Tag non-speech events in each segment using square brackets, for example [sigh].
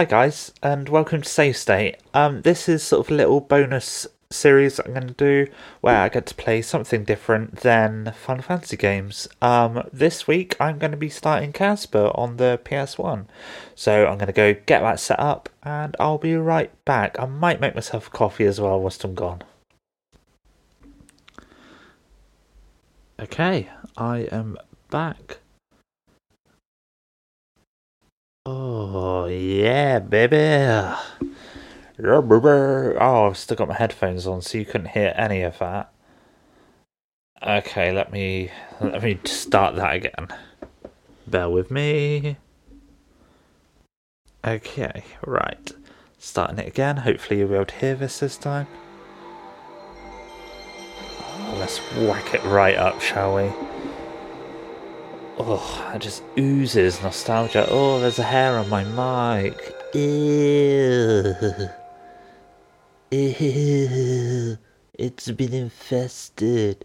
Hi guys, and welcome to Save State. Um, this is sort of a little bonus series I'm going to do where I get to play something different than Final Fantasy games. Um, this week I'm going to be starting Casper on the PS1, so I'm going to go get that set up, and I'll be right back. I might make myself a coffee as well whilst I'm gone. Okay, I am back. Oh yeah, baby. Oh, I've still got my headphones on, so you couldn't hear any of that. Okay, let me let me start that again. Bear with me. Okay, right. Starting it again. Hopefully you'll be able to hear this this time. Let's whack it right up, shall we? Oh, it just oozes nostalgia. Oh, there's a hair on my mic. Ew. Ew. It's been infested.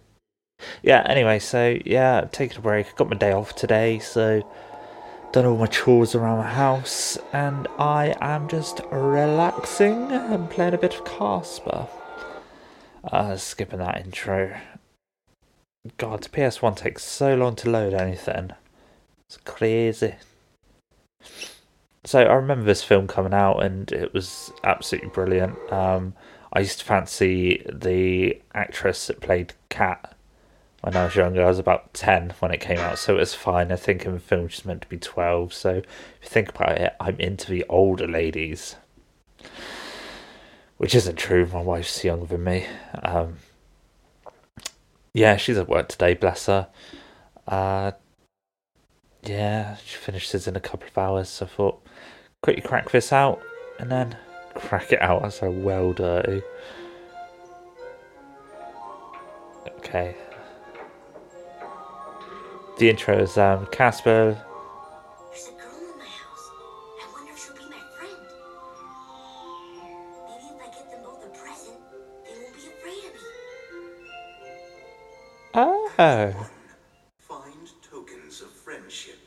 Yeah, anyway, so yeah, taking a break. Got my day off today, so done all my chores around the house, and I am just relaxing and playing a bit of Casper. Uh, skipping that intro. God, the PS1 takes so long to load anything. It's crazy. So I remember this film coming out and it was absolutely brilliant. Um, I used to fancy the actress that played Cat when I was younger. I was about 10 when it came out, so it was fine. I think in the film she's meant to be 12, so if you think about it, I'm into the older ladies. Which isn't true, my wife's younger than me. Um, yeah, she's at work today, bless her. Uh, yeah, she finishes in a couple of hours, so I thought, quickly crack this out, and then crack it out. That's so well dirty. Okay. The intro is um, Casper Oh. Find tokens of friendship.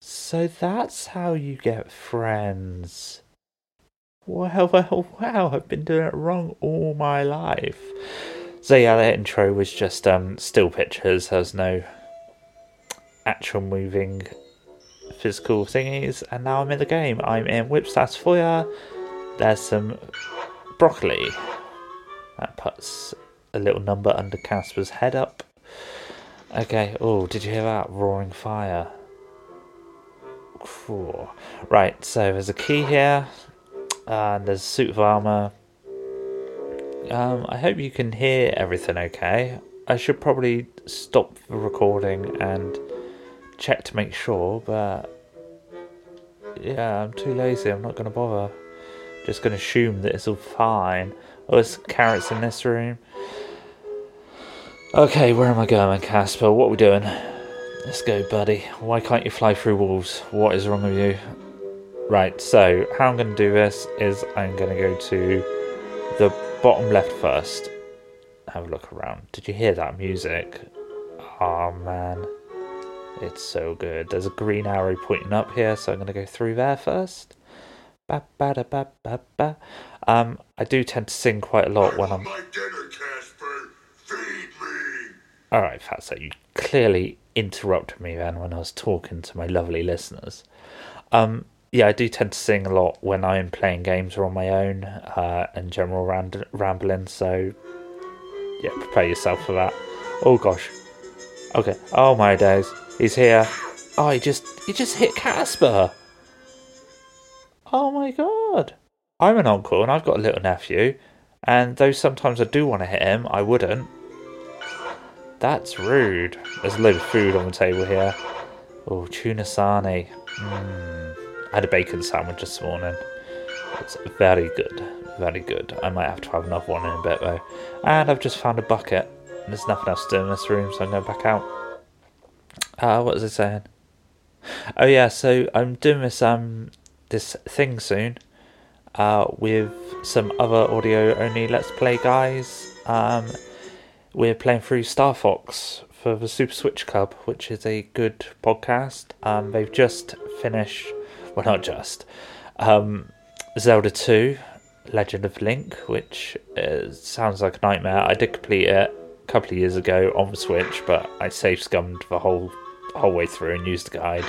So that's how you get friends. Well, [laughs] well, well, I've been doing it wrong all my life. So yeah, the intro was just um, still pictures. There's no actual moving physical thingies. And now I'm in the game. I'm in Whipstaff's Foyer. There's some broccoli. That puts a little number under Casper's head up. Okay, oh, did you hear that? Roaring fire. Cool. Right, so there's a key here, and there's a suit of armour. Um, I hope you can hear everything okay. I should probably stop the recording and check to make sure, but yeah, I'm too lazy. I'm not going to bother. Just going to assume that it's all fine. Oh, there's carrots in this room. Okay, where am I going, Casper? What are we doing? Let's go, buddy. Why can't you fly through walls? What is wrong with you? Right, so how I'm going to do this is I'm going to go to the bottom left first. Have a look around. Did you hear that music? Oh man, it's so good. There's a green arrow pointing up here, so I'm going to go through there first. Ba ba da ba ba ba. Um, I do tend to sing quite a lot when I'm. All right, Fatso, you clearly interrupted me then when I was talking to my lovely listeners. Um, yeah, I do tend to sing a lot when I'm playing games or on my own uh, and general rand- rambling. So, yeah, prepare yourself for that. Oh gosh. Okay. Oh my days. He's here. Oh, he just he just hit Casper. Oh my god. I'm an uncle and I've got a little nephew, and though sometimes I do want to hit him, I wouldn't. That's rude. There's a load of food on the table here. Oh, tuna sarnie. Mm. I had a bacon sandwich this morning. It's very good. Very good. I might have to have another one in a bit though. And I've just found a bucket. There's nothing else to do in this room, so I'm going back out. Uh, what was I saying? Oh yeah, so I'm doing this um this thing soon. Uh, with some other audio only Let's Play guys. Um, we're playing through Star Fox for the Super Switch Club, which is a good podcast. Um, they've just finished, well, not just, Um, Zelda 2, Legend of Link, which uh, sounds like a nightmare. I did complete it a couple of years ago on the Switch, but I save scummed the whole whole way through and used the guide.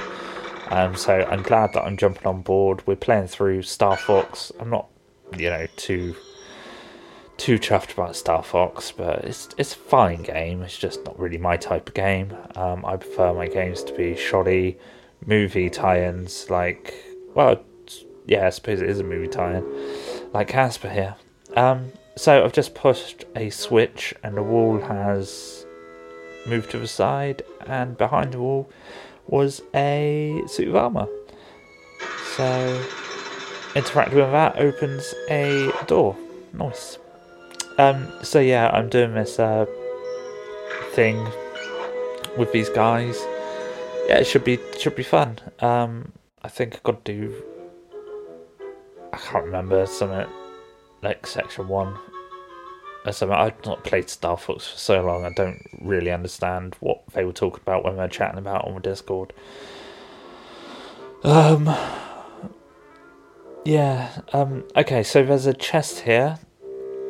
Um, so I'm glad that I'm jumping on board. We're playing through Star Fox. I'm not, you know, too too chuffed about Star Fox, but it's it's a fine game. It's just not really my type of game. Um, I prefer my games to be shoddy movie tie-ins, like well, yeah, I suppose it is a movie tie-in, like Casper here. Um, so I've just pushed a switch, and the wall has moved to the side, and behind the wall was a suit of armor. So interacting with that opens a door. Nice. Um, so yeah, I'm doing this uh, thing with these guys. Yeah, it should be should be fun. Um, I think I got to do. I can't remember something like section one or something. I've not played Star Fox for so long. I don't really understand what they were talking about when they were chatting about on the Discord. Um. Yeah. Um. Okay. So there's a chest here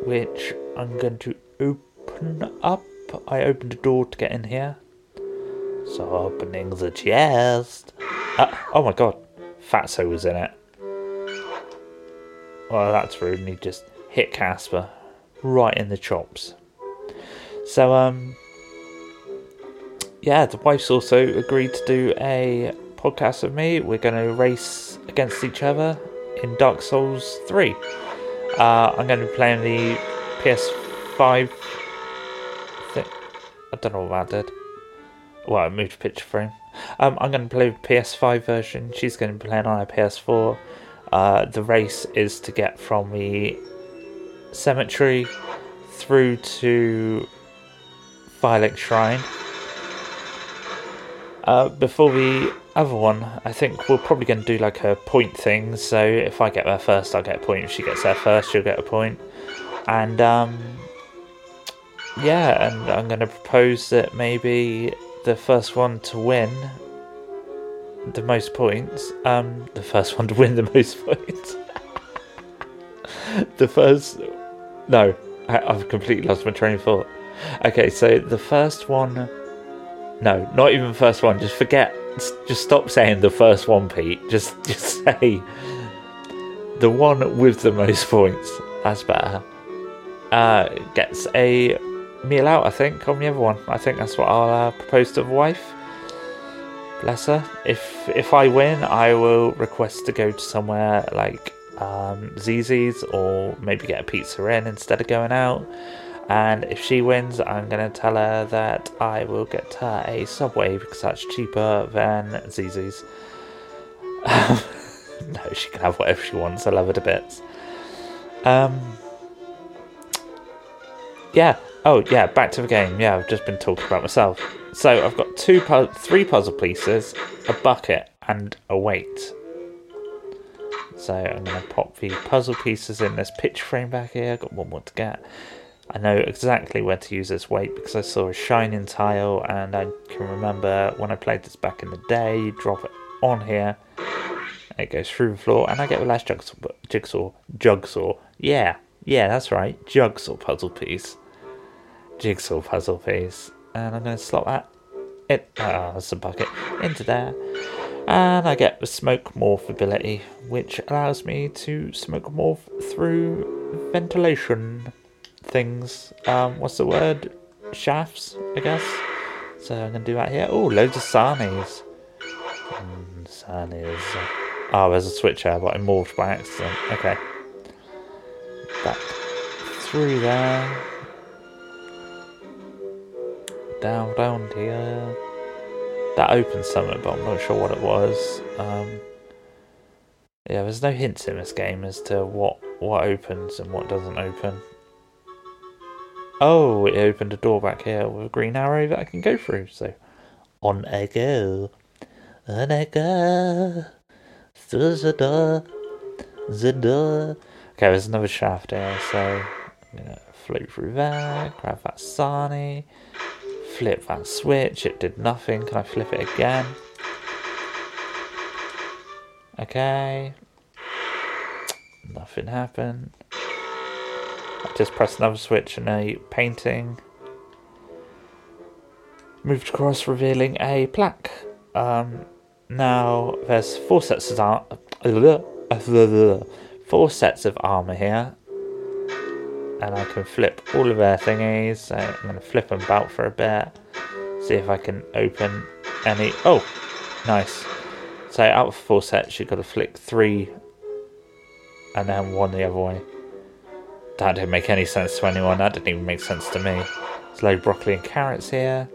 which I'm going to open up. I opened a door to get in here. So opening the chest. Uh, oh my god, Fatso was in it. Well, that's rude. And he just hit Casper right in the chops. So, um, yeah, the wife's also agreed to do a podcast with me. We're going to race against each other in Dark Souls 3. Uh, I'm going to be playing the PS5 thing. I don't know what that did. Well, I moved picture frame. Um, I'm going to play the PS5 version. She's going to be playing on a PS4. Uh, the race is to get from the cemetery through to Firelink Shrine. Uh, before the other one, I think we're probably going to do like a point thing. So if I get there first, I'll get a point. If she gets there first, she'll get a point. And um, yeah, and I'm going to propose that maybe the first one to win the most points, um, the first one to win the most [laughs] points, the first, no, I, I've completely lost my train of thought. Okay, so the first one, no, not even first one. Just forget. Just stop saying the first one, Pete. Just, just [laughs] say the one with the most points. That's better. Uh, gets a meal out, I think, on the other one. I think that's what I'll uh, propose to the wife. Bless her. If if I win, I will request to go to somewhere like um, Zizzi's or maybe get a pizza in instead of going out. And if she wins, I'm going to tell her that I will get her a Subway because that's cheaper than Zizzi's. [laughs] no, she can have whatever she wants. I love her to bits. Um, yeah. Oh, yeah. Back to the game. Yeah, I've just been talking about myself. So I've got two, pu- three puzzle pieces, a bucket, and a weight. So I'm going to pop the puzzle pieces in this picture frame back here. I've got one more to get. I know exactly where to use this weight because I saw a shining tile and I can remember when I played this back in the day, drop it on here, it goes through the floor, and I get the last jigsaw, jigsaw, jigsaw. Yeah, yeah, that's right, jigsaw puzzle piece. Jigsaw puzzle piece. And I'm going to slot that it, ah, that's a bucket, into there. And I get the smoke morph ability, which allows me to smoke morph through ventilation things. Um, what's the word? Shafts, I guess. So I'm going to do that here. Oh, loads of Sarnies. Mm, Sarnies. Oh, there's a switch there, but I morphed by accident. Okay. Back through there. Down, down here. That opened something, but I'm not sure what it was. Um, yeah, there's no hints in this game as to what what opens and what doesn't open. Oh, it opened a door back here with a green arrow that I can go through. So, on I go. On I go. Through the door. The door. Okay, there's another shaft here, so I'm gonna float through there, grab that Sarnie, flip that switch. It did nothing. Can I flip it again? Okay. Nothing happened. Just pressed another switch and a painting moved across, revealing a plaque. Um, now there's four sets of ar- [laughs] four sets of armor here, and I can flip all of their thingies. So I'm going to flip them about for a bit, see if I can open any. Oh, nice. So out of four sets, you've got to flick three, and then one the other way. That didn't make any sense to anyone. That didn't even make sense to me. There's loads of broccoli and carrots here.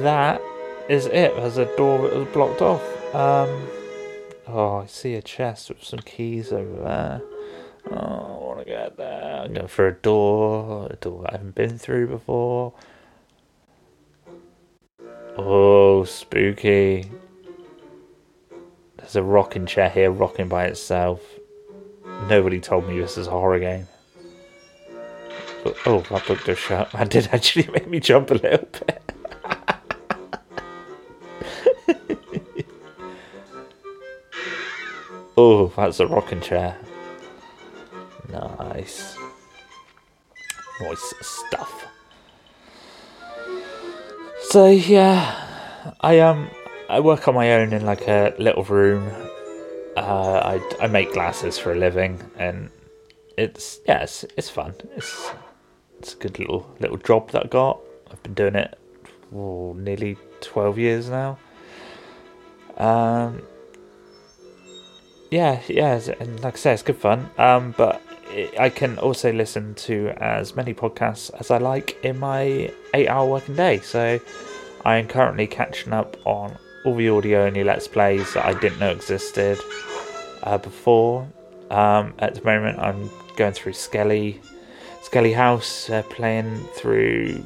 That is it. There's a door that was blocked off. Um, oh, I see a chest with some keys over there. Oh, I want to get there. I'm going for a door, a door I haven't been through before. Oh, spooky. There's a rocking chair here, rocking by itself. Nobody told me this is a horror game. Oh, oh that book does shut. [laughs] That did actually make me jump a little bit. [laughs] oh, that's a rocking chair. Nice. Nice stuff. So yeah, I um I work on my own in like a little room. Uh, I I make glasses for a living, and it's yeah, it's, it's fun. It's it's a good little little job that I got. I've been doing it for nearly twelve years now. Um, yeah, yeah, and like I say, it's good fun. Um, but I can also listen to as many podcasts as I like in my eight-hour working day. So I am currently catching up on all the audio-only Let's Plays that I didn't know existed uh, before. Um, at the moment, I'm going through Skelly, Skelly House, uh, playing through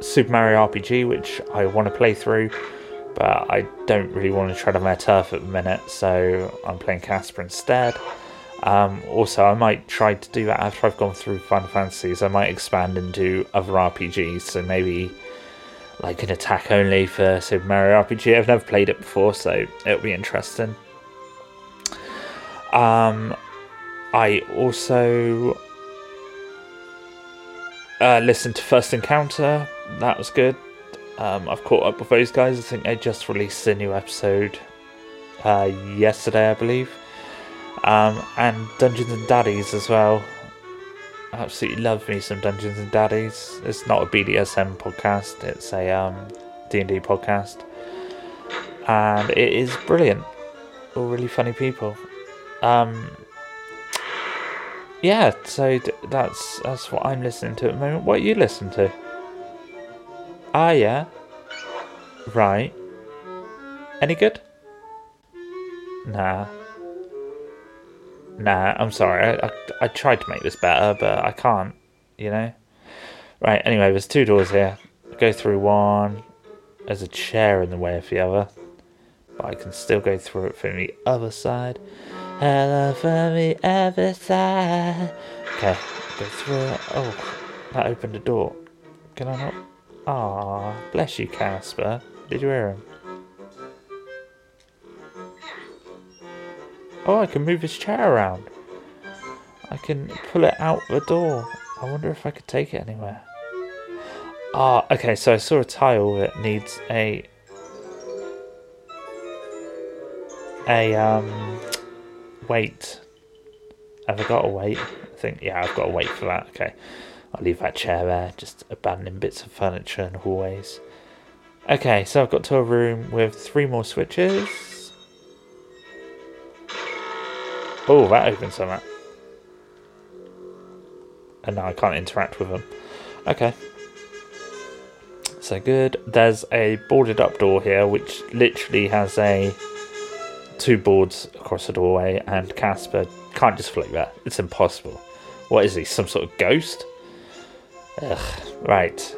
Super Mario RPG, which I want to play through, but I don't really want to tread on their turf at the minute, so I'm playing Casper instead. Um, also, I might try to do that after I've gone through Final Fantasies. I might expand into other RPGs, so maybe like an attack only for Super Mario RPG. I've never played it before, so it'll be interesting. Um, I also uh, listened to First Encounter. That was good. Um, I've caught up with those guys. I think they just released a new episode uh, yesterday, I believe. Um, and Dungeons and Daddies as well. Absolutely love me some Dungeons and Daddies. It's not a BDSM podcast. It's a um, D&D podcast. And it is brilliant. All really funny people. Um, yeah, so d- that's that's what I'm listening to at the moment. What you listen to? Ah, yeah. Right. Any good? Nah. Nah, I'm sorry. I, I, I tried to make this better, but I can't, you know? Right, anyway, there's two doors here. Go through one. There's a chair in the way of the other. But I can still go through it from the other side. Hello from the other side. Okay, go through it. Oh, that opened a door. Can I not? Ah, bless you, Casper. Did you hear him? Oh, I can move his chair around. I can pull it out the door. I wonder if I could take it anywhere. Ah, okay, so I saw a tile that needs a a um weight. Have I got a weight? I think yeah, I've got a weight for that. Okay. I'll leave that chair there, just abandoning bits of furniture and hallways. Okay, so I've got to a room with three more switches. Oh, that opens something. And now I can't interact with them. Okay. So good. There's a boarded up door here, which literally has a two boards across the doorway, and Casper can't just flick that. It's impossible. What is he? Some sort of ghost? Ugh. Right.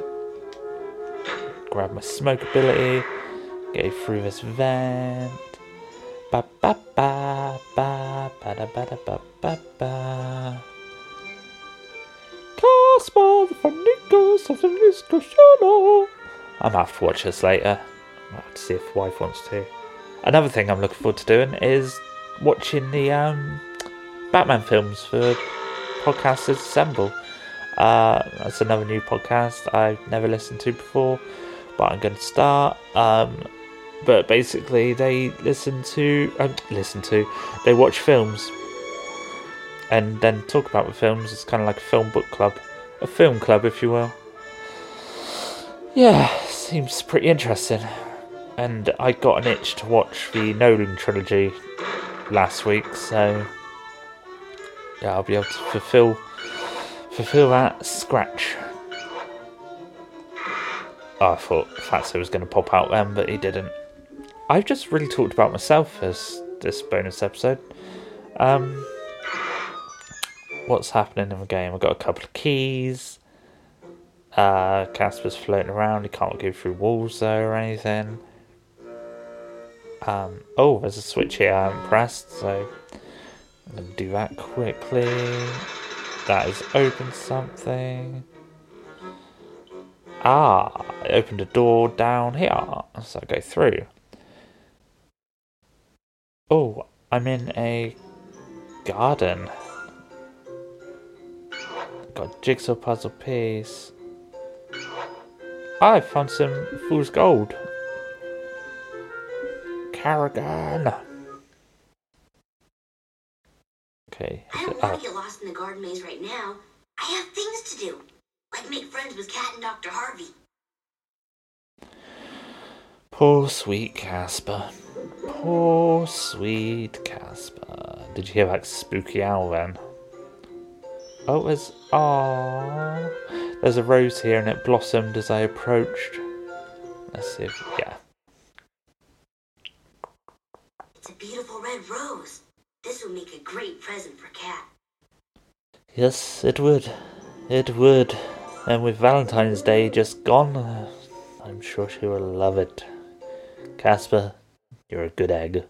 Grab my smoke ability. Go through this vent. Ba ba ba ba ba da ba da ba ba ba. Casper, the funny of the Discussion. I'm have to watch this later. I'll have to see if wife wants to. Another thing I'm looking forward to doing is watching the um, Batman films for Podcasters Assemble. Uh, that's another new podcast I've never listened to before, but I'm going to start. Um, but basically, they listen to uh, listen to they watch films and then talk about the films. It's kind of like a film book club, a film club, if you will. Yeah, seems pretty interesting. And I got an itch to watch the Nolan trilogy last week, so yeah, I'll be able to fulfill fulfill that scratch. Oh, I thought Fatso was going to pop out then, but he didn't. I've just really talked about myself as this bonus episode. Um, what's happening in the game? I've got a couple of keys. Uh, Casper's floating around. He can't go through walls though or anything. Um, oh, there's a switch here I haven't pressed, so I'm gonna do that quickly. That has opened something. Ah, I opened a door down here, so I go through. Oh, I'm in a garden. Got jigsaw puzzle piece. I found some fool's gold. Carrigan. Okay. I don't want to uh, get lost in the garden maze right now. I have things to do, like make friends with Cat and Dr. Harvey. Poor sweet Casper. Poor sweet Casper. Did you hear that spooky owl then? Oh, there's. There's a rose here and it blossomed as I approached. Let's see if. Yeah. It's a beautiful red rose. This would make a great present for Cat. Yes, it would. It would. And with Valentine's Day just gone, I'm sure she will love it. Casper, you're a good egg.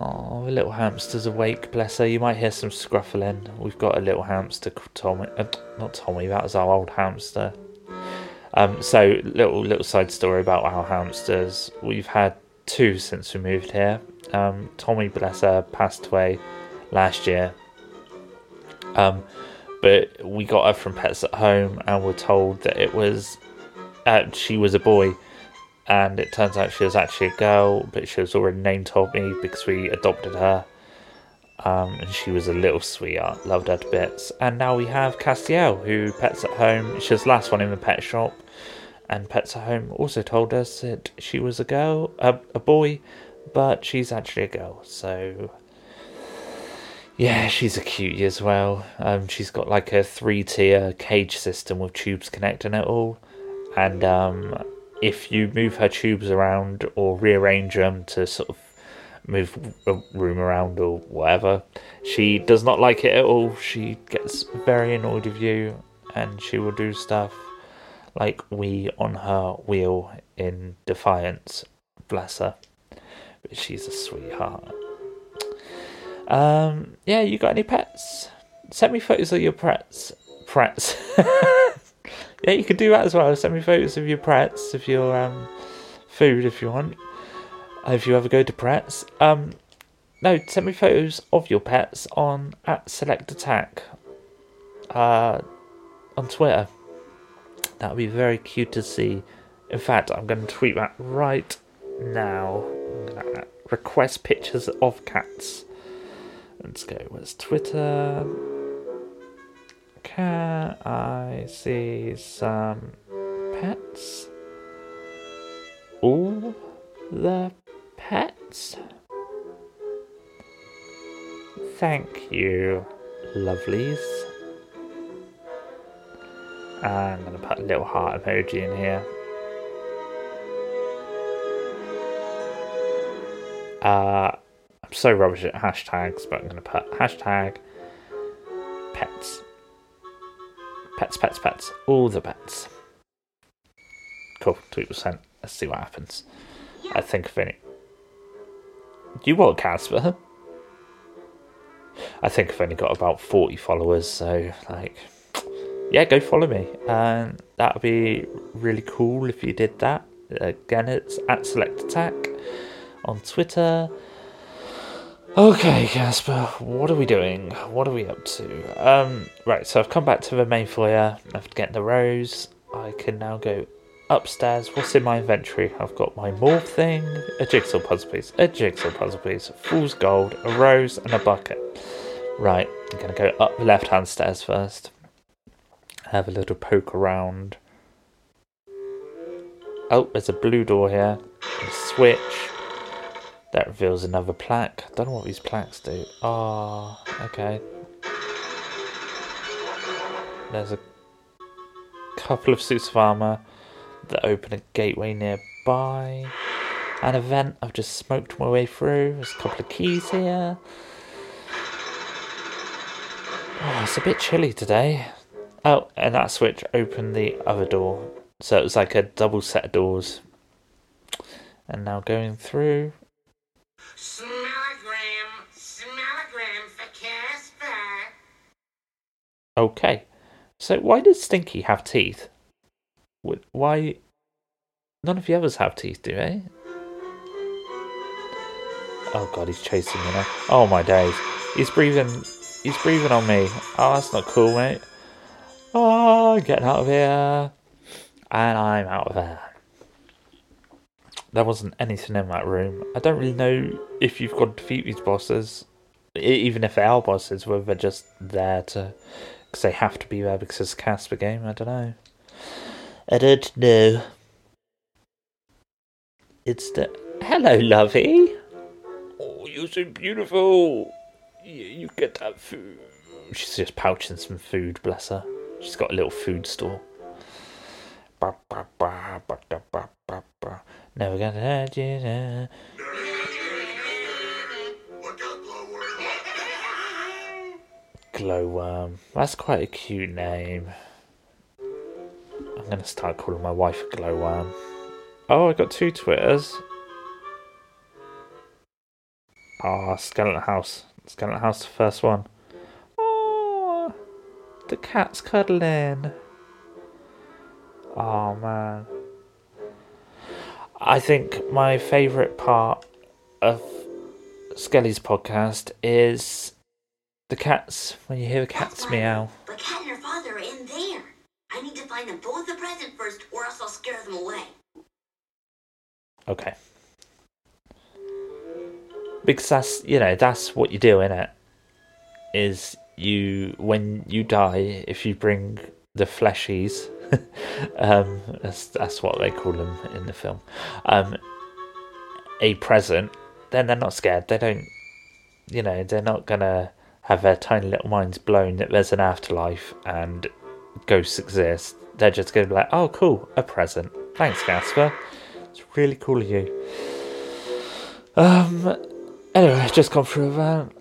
Oh, the little hamster's awake, bless her. You might hear some scruffling. We've got a little hamster Tommy. Uh, not Tommy, that was our old hamster. Um, so little little side story about our hamsters. We've had two since we moved here. Um, Tommy, bless her, passed away last year. Um, but we got her from Pets at Home and were told that it was uh, she was a boy, and it turns out she was actually a girl, but she was already named Tommy because we adopted her. Um, and she was a little sweetheart, loved her to bits. And now we have Castiel, who Pets at Home. She was the last one in the pet shop, and Pets at Home also told us that she was a girl, a, a boy, but she's actually a girl. So yeah, she's a cutie as well. Um, she's got like a three-tier cage system with tubes connecting it all, and um, if you move her tubes around or rearrange them to sort of move a room around or whatever, she does not like it at all. She gets very annoyed with you, and she will do stuff like we on her wheel in defiance. Bless her, but she's a sweetheart. Um, yeah, you got any pets? Send me photos of your pets. Pets. [laughs] yeah, you could do that as well. Send me photos of your pets, of your um, food, if you want. If you ever go to Pretz. Um, no, send me photos of your pets on at Select Attack. Uh, on Twitter. That would be very cute to see. In fact, I'm going to tweet that right now. Request pictures of cats. Let's go. Where's Twitter? Can I see some pets? All the pets? Thank you, lovelies. I'm going to put a little heart emoji in here. Uh, I'm so rubbish at hashtags, but I'm going to put hashtag pets. Pets, pets, pets. All the pets. Cool. Tweet was sent. Let's see what happens. I think of any. You what, Casper? I think I've only got about 40 followers, so, like, yeah, go follow me. And that would be really cool if you did that. Again, it's at Select Attack on Twitter. Okay, Casper, what are we doing? What are we up to? Um, right, so I've come back to the main foyer. After getting the rose, I can now go upstairs. What's in my inventory? I've got my morph thing, a jigsaw puzzle piece, a jigsaw puzzle piece, fool's gold, a rose, and a bucket. Right, I'm gonna go up the left hand stairs first. Have a little poke around. Oh, there's a blue door here. Switch. That reveals another plaque. Don't know what these plaques do. Ah, oh, okay. There's a couple of suits of armor that open a gateway nearby. An event I've just smoked my way through. There's a couple of keys here. Oh, it's a bit chilly today. Oh, and that switch opened the other door. So it was like a double set of doors. And now going through. Smellogram, smellogram for Casper. Okay. So why does Stinky have teeth? Why? None of the others have teeth, do they? Oh god, he's chasing me now. Oh my days. He's breathing. He's breathing on me. Oh, that's not cool, mate. Oh, get out of here. And I'm out of there. There wasn't anything in that room. I don't really know if you've got to defeat these bosses, even if they are bosses, whether they're just there to because they have to be there because it's a Casper game. I don't know. I don't know. It's the hello, lovey. Oh, you're so beautiful. You, you get that food. She's just pouching some food. Bless her. She's got a little food store. Never gonna hurt you. Now. Glowworm. That's quite a cute name. I'm gonna start calling my wife glowworm. Oh, I got two Twitters. Ah, oh, Skeleton House. Skeleton House, the first one. Oh, the cat's cuddling. Oh man. I think my favourite part of Skelly's podcast is the cats. When you hear the cats meow. But Cat and her father are in there. I need to find them both a present first, or else I'll scare them away. Okay. Because that's you know that's what you do in it. Is you when you die if you bring the fleshies, [laughs] um, that's that's what they call them in the film, um, a present, then they're not scared. They don't, you know, they're not gonna have their tiny little minds blown that there's an afterlife and ghosts exist. They're just to be like, oh, cool, a present. Thanks, Casper. It's really cool of you. Um, anyway, I've just gone through a van.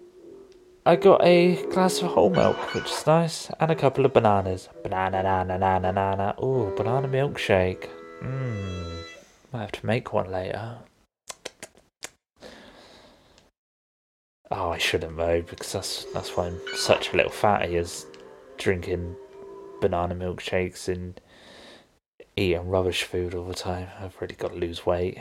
I got a glass of whole milk, which is nice, and a couple of bananas. Banana, banana, banana, banana. Ooh, banana milkshake. Mmm. Might have to make one later. Oh, I shouldn't though, because that's that's why I'm such a little fatty is drinking banana milkshakes and eating rubbish food all the time. I've really got to lose weight.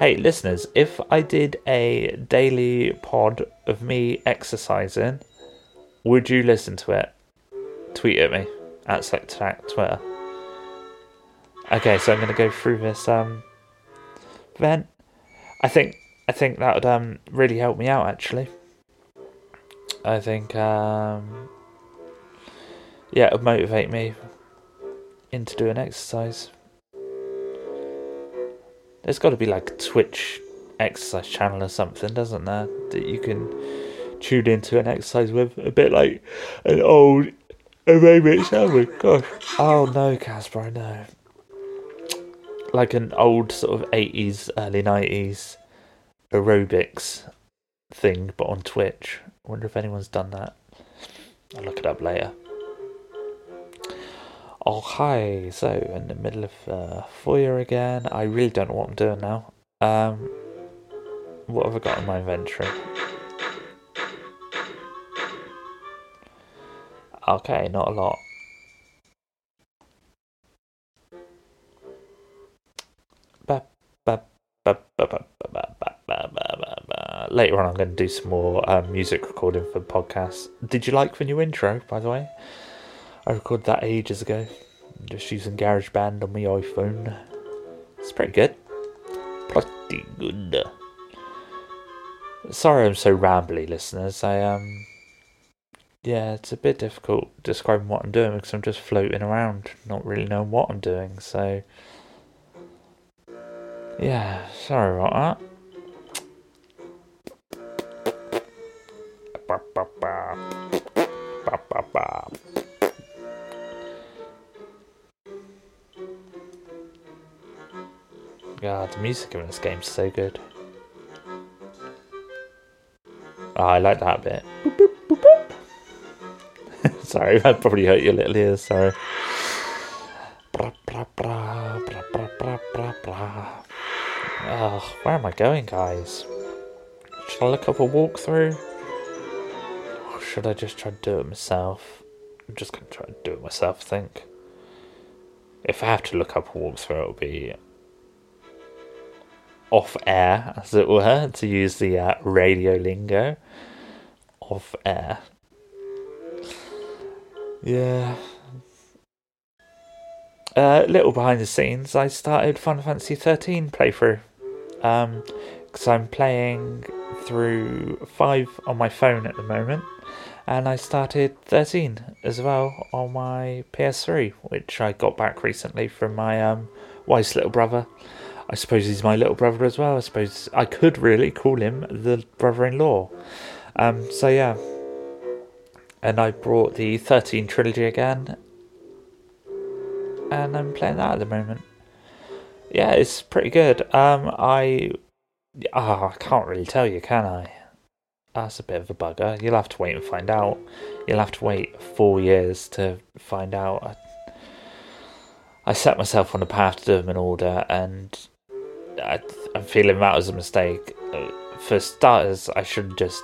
Hey, listeners, if I did a daily pod of me exercising, would you listen to it? Tweet at me at Select Twitter. Okay, so I'm going to go through this um, event. I think I think that would um, really help me out actually. I think um, yeah, it would motivate me into doing exercise. There's got to be like Twitch exercise channel or something, doesn't there? That you can tune into and exercise with. A bit like an old aerobic channel. Oh gosh. Oh no, Casper, I know. Like an old sort of 80s, early 90s aerobics thing, but on Twitch. I wonder if anyone's done that. I'll look it up later. Oh, hi. So, in the middle of uh, foyer again. I really don't know what I'm doing now. Um, what have I got in my inventory? Okay, not a lot. Later on, I'm going to do some more um, music recording for podcasts. Did you like the new intro, by the way? I recorded that ages ago. Just using GarageBand on my iPhone. It's pretty good. Pretty good. Sorry I'm so rambly, listeners. I um yeah, it's a bit difficult describing what I'm doing because I'm just floating around, not really knowing what I'm doing, so yeah, sorry about that. Music in this game's so good. Oh, I like that bit. Boop, boop, boop, sorry, I probably hurt your little ears. Sorry. Oh, where am I going, guys? Should I look up a walkthrough? Or should I just try to do it myself? I'm just gonna try to do it myself, I think. If I have to look up a walkthrough, it'll be off air, as it were, to use the uh, radio lingo. Off air. Yeah. A uh, little behind the scenes, I started Final Fantasy 13 playthrough. Um, because I'm playing through 5 on my phone at the moment, and I started 13 as well on my PS3, which I got back recently from my um, wife's little brother. I suppose he's my little brother as well. I suppose I could really call him the brother in law. Um, so, yeah. And I brought the 13 trilogy again. And I'm playing that at the moment. Yeah, it's pretty good. Um, I. Oh, I can't really tell you, can I? That's a bit of a bugger. You'll have to wait and find out. You'll have to wait four years to find out. I, I set myself on a path to do them in order, and I, am feeling that was a mistake. For starters, I should have just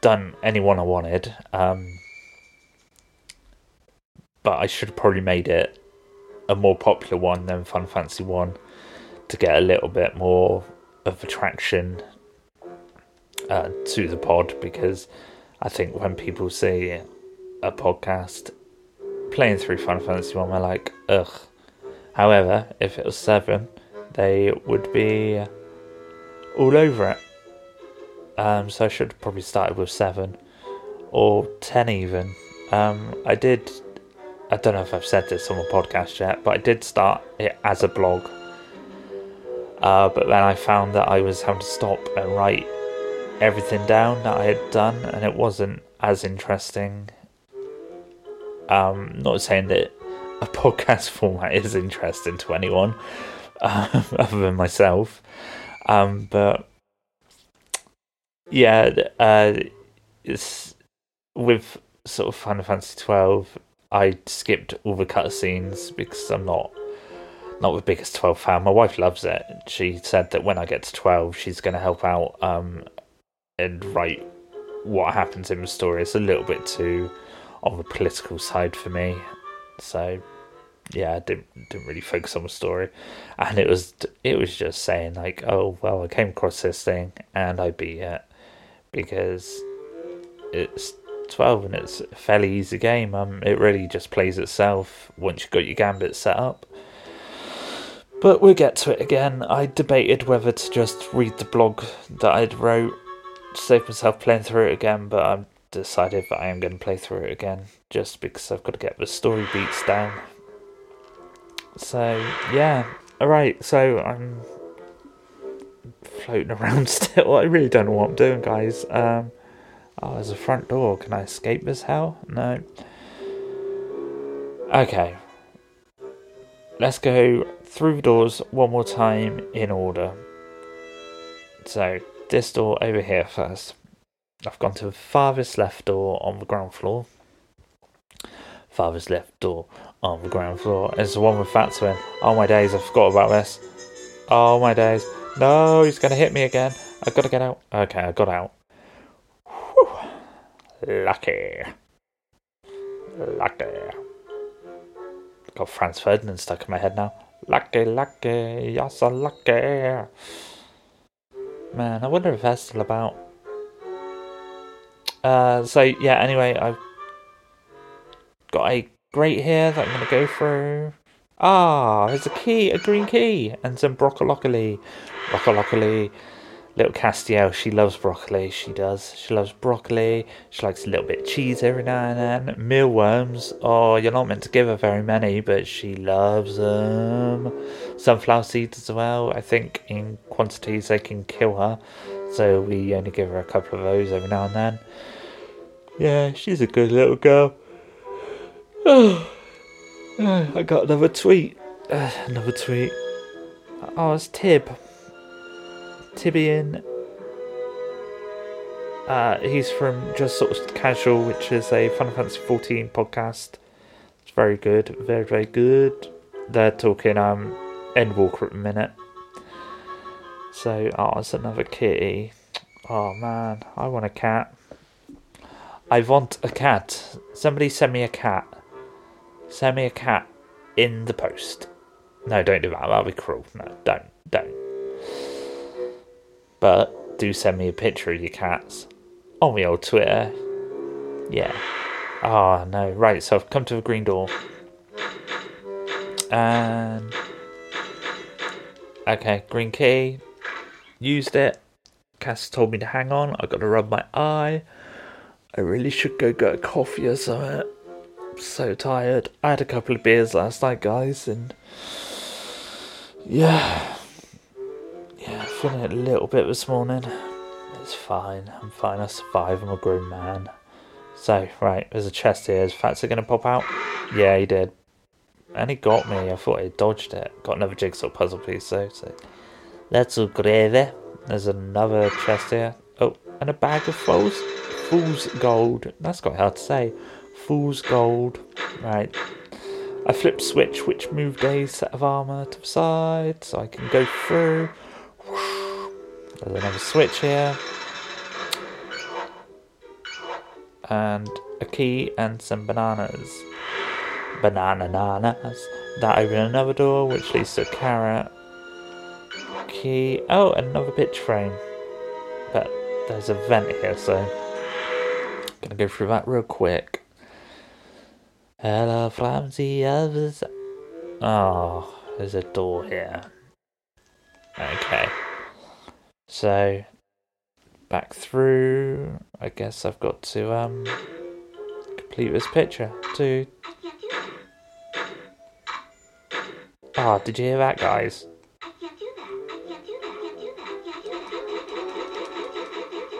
done anyone I wanted. Um, but I should have probably made it a more popular one than Final Fantasy one to get a little bit more of attraction uh, to the pod because I think when people see a podcast playing through Final Fantasy one, they're like, ugh. However, if it was seven, they would be all over it. Um, so I should have probably started with seven or ten even. Um, I did. I don't know if I've said this on the podcast yet, but I did start it as a blog. Uh, but then I found that I was having to stop and write everything down that I had done, and it wasn't as interesting. Um, not saying that a [laughs] podcast format is interesting to anyone, um, [laughs] other than myself. Um, but yeah, uh, it's with sort of Final Fantasy twelve. I skipped all the cutscenes because I'm not not the biggest twelve fan. My wife loves it. She said that when I get to twelve, she's going to help out um, and write what happens in the story. It's a little bit too on the political side for me, so yeah, I didn't didn't really focus on the story, and it was it was just saying like, oh well, I came across this thing and I beat it because it's twelve and it's a fairly easy game. Um, it really just plays itself once you've got your gambit set up. But we'll get to it again. I debated whether to just read the blog that I'd wrote, save myself playing through it again, but I've decided that I am going to play through it again just because I've got to get the story beats down so yeah, all right. So I'm floating [laughs] around still. I really don't know what I'm doing, guys. Um, oh, there's a front door. Can I escape this hell? No. Okay. Let's go through the doors one more time in order. So this door over here first. I've gone to the farthest left door on the ground floor. Farthest left door on the ground floor. It's the one with Fatso in. Oh my days, I forgot about this. Oh my days. No, he's gonna hit me again. I've got to get out. Okay, I got out. Whew. Lucky. Lucky. Got Franz Ferdinand stuck in my head now. Lucky, lucky, you're so lucky. Man, I wonder if that's still about. Uh, so yeah. Anyway, I've got a grate here that I'm gonna go through. Ah, there's a key, a green key, and some broccoli. Broccoli. Little Castiel, she loves broccoli. She does. She loves broccoli. She likes a little bit of cheese every now and then. Mealworms. Oh, you're not meant to give her very many, but she loves them. Sunflower seeds as well. I think in quantities they can kill her, so we only give her a couple of those every now and then. Yeah, she's a good little girl. Oh, [sighs] I got another tweet. Uh, another tweet. Oh, it's Tib. Tibian. Uh, he's from Just Sort of Casual, which is a Final Fantasy XIV podcast. It's very good, very very good. They're talking um Endwalker at the minute. So, oh, it's another kitty. Oh man, I want a cat. I want a cat. Somebody send me a cat. Send me a cat in the post. No, don't do that. That'll be cruel. No, don't, don't. But do send me a picture of your cats on my old Twitter. Yeah. Ah, no. Right, so I've come to the green door. And. Okay, green key. Used it. Cass told me to hang on. I got to rub my eye. I really should go get a coffee or something. So tired. I had a couple of beers last night, guys, and. Yeah. Yeah, feeling a little bit this morning. It's fine. I'm fine. I survive. I'm a grown man. So, right, there's a chest here. Is going to pop out? Yeah, he did. And he got me. I thought he dodged it. Got another jigsaw puzzle piece, though. So, that's all gravy. There's another chest here. Oh, and a bag of fool's, fool's gold. That's quite hard to say. Fool's gold. Right. I flip switch, which moved a set of armor to the side, so I can go through. There's another switch here. And a key and some bananas. Banana nanas. That open another door, which leads to a carrot. Key. Oh, another pitch frame. But there's a vent here, so. Gonna go through that real quick. Hello from the others. Oh, there's a door here. Okay. So, back through. I guess I've got to um complete this picture. That. ah, did you hear that, guys can't do that. I can't do that. I can't do that. I can't do that. I can't do that. I can't do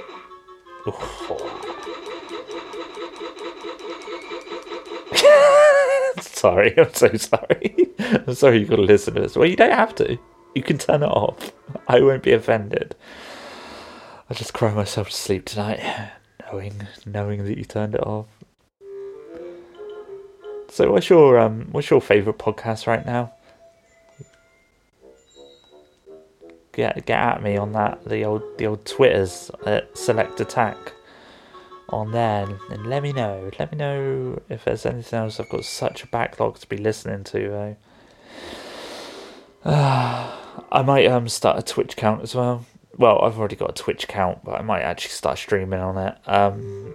that. Sorry, [laughs] I'm so sorry. [laughs] I'm sorry you've got to listen to this. Well, you don't have to. You can turn it off. I won't be offended. I just cry myself to sleep tonight, knowing knowing that you turned it off. So, what's your um, what's your favourite podcast right now? Get get at me on that. The old the old Twitters at Select Attack on there and let me know. Let me know if there's anything else. I've got such a backlog to be listening to though. [sighs] I might um start a Twitch account as well. Well, I've already got a Twitch account, but I might actually start streaming on it. Um,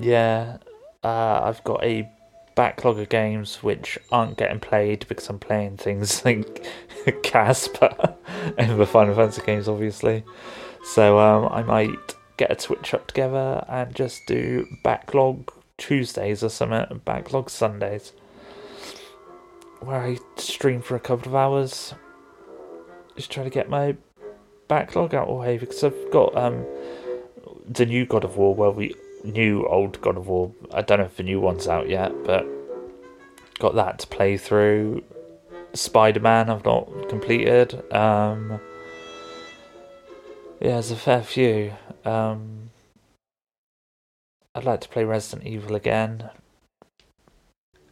yeah, uh, I've got a backlog of games which aren't getting played because I'm playing things [laughs] like Casper [laughs] and the Final Fantasy games, obviously. So um, I might get a Twitch up together and just do backlog Tuesdays or something, backlog Sundays, where I stream for a couple of hours. Just try to get my backlog out of the way because I've got um the new God of War. Well, we new old God of War. I don't know if the new one's out yet, but got that to play through. Spider Man, I've not completed. Um, yeah, there's a fair few. Um, I'd like to play Resident Evil again.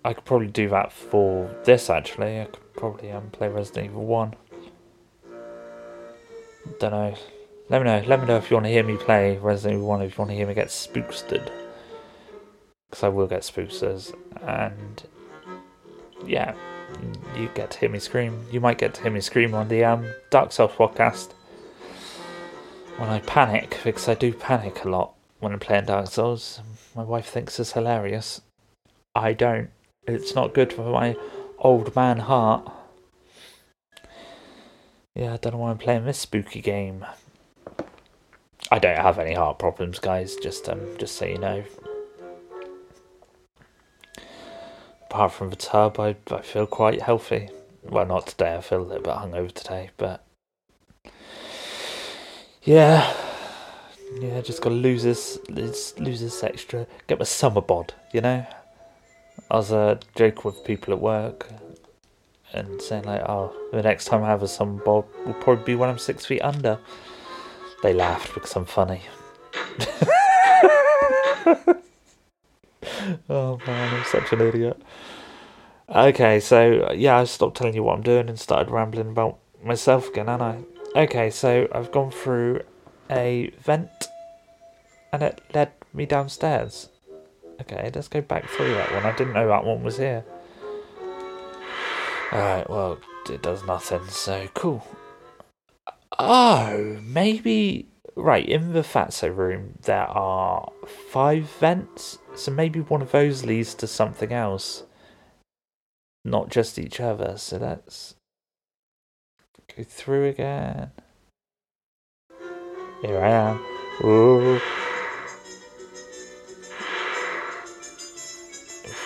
I could probably do that for this actually. I could probably um, play Resident Evil 1. Don't know. Let me know. Let me know if you want to hear me play Resident Evil 1, if you want to hear me get spookstered. Because I will get spooksters. And yeah, you get to hear me scream. You might get to hear me scream on the um, Dark Souls podcast. When I panic, because I do panic a lot when I'm playing Dark Souls. My wife thinks it's hilarious. I don't. It's not good for my old man heart. Yeah, I don't know why I'm playing this spooky game. I don't have any heart problems, guys. Just um, just so you know. Apart from the tub, I I feel quite healthy. Well, not today. I feel a little bit hungover today, but yeah, yeah. Just gotta lose this, lose, this extra. Get my summer bod, you know. I was uh, joking with people at work and saying like, "Oh, the next time I have a summer bod will probably be when I'm six feet under." They laughed because I'm funny. [laughs] oh man, I'm such an idiot. Okay, so yeah, I stopped telling you what I'm doing and started rambling about myself again, and I. Okay, so I've gone through a vent, and it led me downstairs. Okay, let's go back through that one. I didn't know that one was here. Alright, well, it does nothing, so cool. Oh, maybe. Right, in the Fatso room, there are five vents, so maybe one of those leads to something else. Not just each other, so let's go through again. Here I am. Ooh.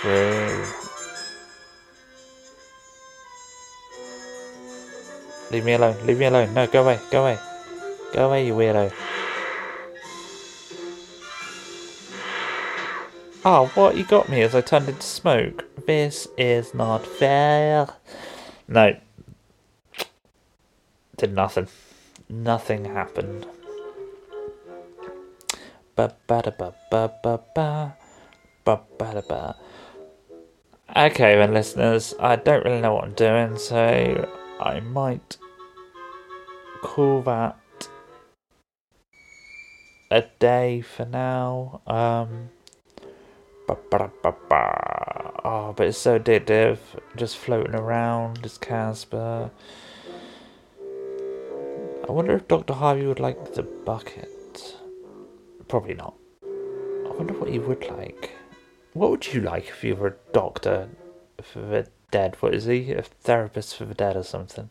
Through. Leave me alone. Leave me alone. No, go away. Go away. Go away, you weirdo. Oh, what? You got me as I turned into smoke. This is not fair. No. Did nothing. Nothing happened. Ba ba da ba ba ba ba. Ba ba da ba. Okay, then, listeners, I don't really know what I'm doing, so I might call that a day for now. Um. Oh, but it's so addictive. Just floating around as Casper. I wonder if Dr. Harvey would like the bucket. Probably not. I wonder what he would like. What would you like if you were a doctor for the dead? What is he? A therapist for the dead or something?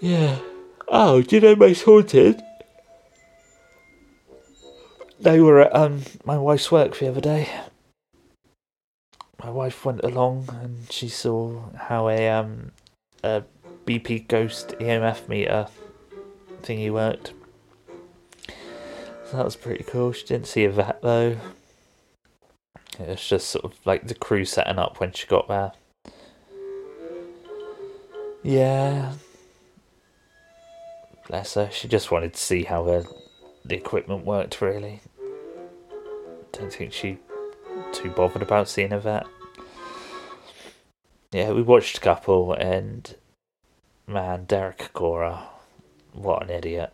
Yeah. Oh, do you know Most Haunted? They were at um, my wife's work the other day. My wife went along and she saw how a um a BP ghost EMF meter thingy worked. So that was pretty cool. She didn't see a vet though. It was just sort of like the crew setting up when she got there. Yeah, Bless her. She just wanted to see how her, the equipment worked, really. Don't think she too bothered about seeing a vet. Yeah, we watched a couple, and man, Derek Acorah, what an idiot!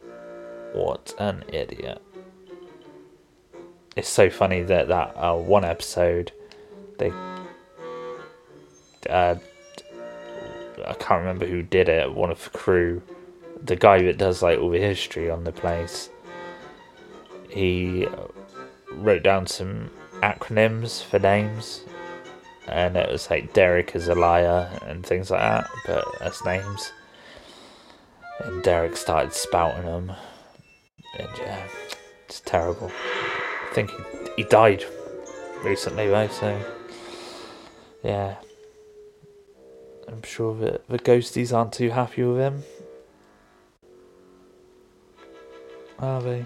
What an idiot! It's so funny that that uh, one episode, they, uh, I can't remember who did it. One of the crew the guy that does like all the history on the place, he wrote down some acronyms for names, and it was like Derek is a liar and things like that, but as names. And Derek started spouting them, and yeah, it's terrible. I think he, he died recently right? so yeah. I'm sure that the ghosties aren't too happy with him. Are they?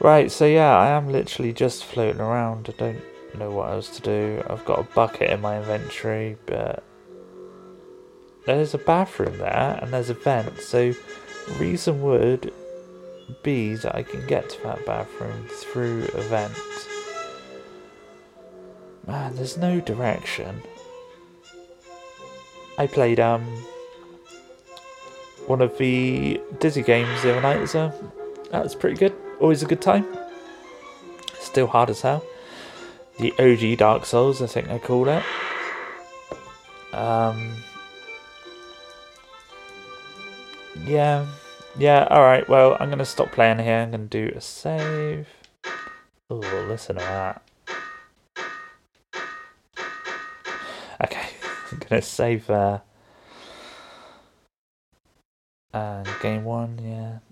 Right, so yeah, I am literally just floating around. I don't know what else to do. I've got a bucket in my inventory, but there's a bathroom there and there's a vent, so reason would be that I can get to that bathroom through a vent. Man, there's no direction. I played um one of the Dizzy games the other night. So that was pretty good. Always a good time. Still hard as hell. The OG Dark Souls, I think they call it. Um, yeah, yeah. All right. Well, I'm gonna stop playing here. I'm gonna do a save. Oh, listen to that. Okay, [laughs] I'm gonna save there. And game one, yeah.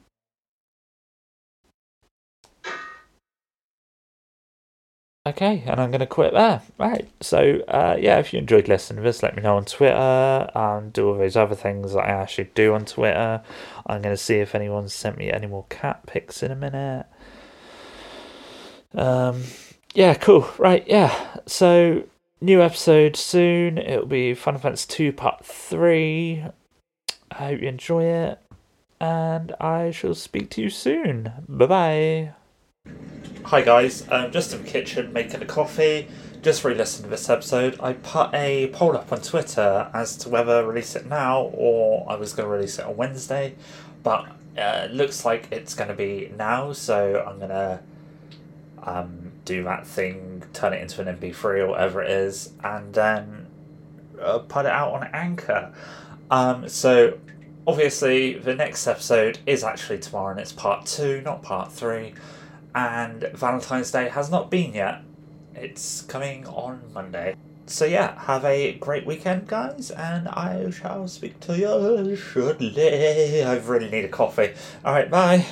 Okay, and I'm going to quit there. Right. So, uh, yeah, if you enjoyed listening to this, let me know on Twitter and do all those other things that I actually do on Twitter. I'm going to see if anyone's sent me any more cat pics in a minute. Um, yeah, cool. Right, yeah. So, new episode soon. It'll be Final Fantasy 2 Part 3. I hope you enjoy it. And I shall speak to you soon. Bye bye. Hi guys, I'm just in the kitchen making a coffee. Just re-listened to this episode. I put a poll up on Twitter as to whether release it now or I was going to release it on Wednesday, but uh, it looks like it's going to be now. So I'm going to um, do that thing, turn it into an MP3 or whatever it is, and then uh, put it out on Anchor. Um, so obviously the next episode is actually tomorrow, and it's part two, not part three and Valentine's Day has not been yet. It's coming on Monday. So yeah, have a great weekend, guys, and I shall speak to you shortly. [laughs] I really need a coffee. Alright, bye.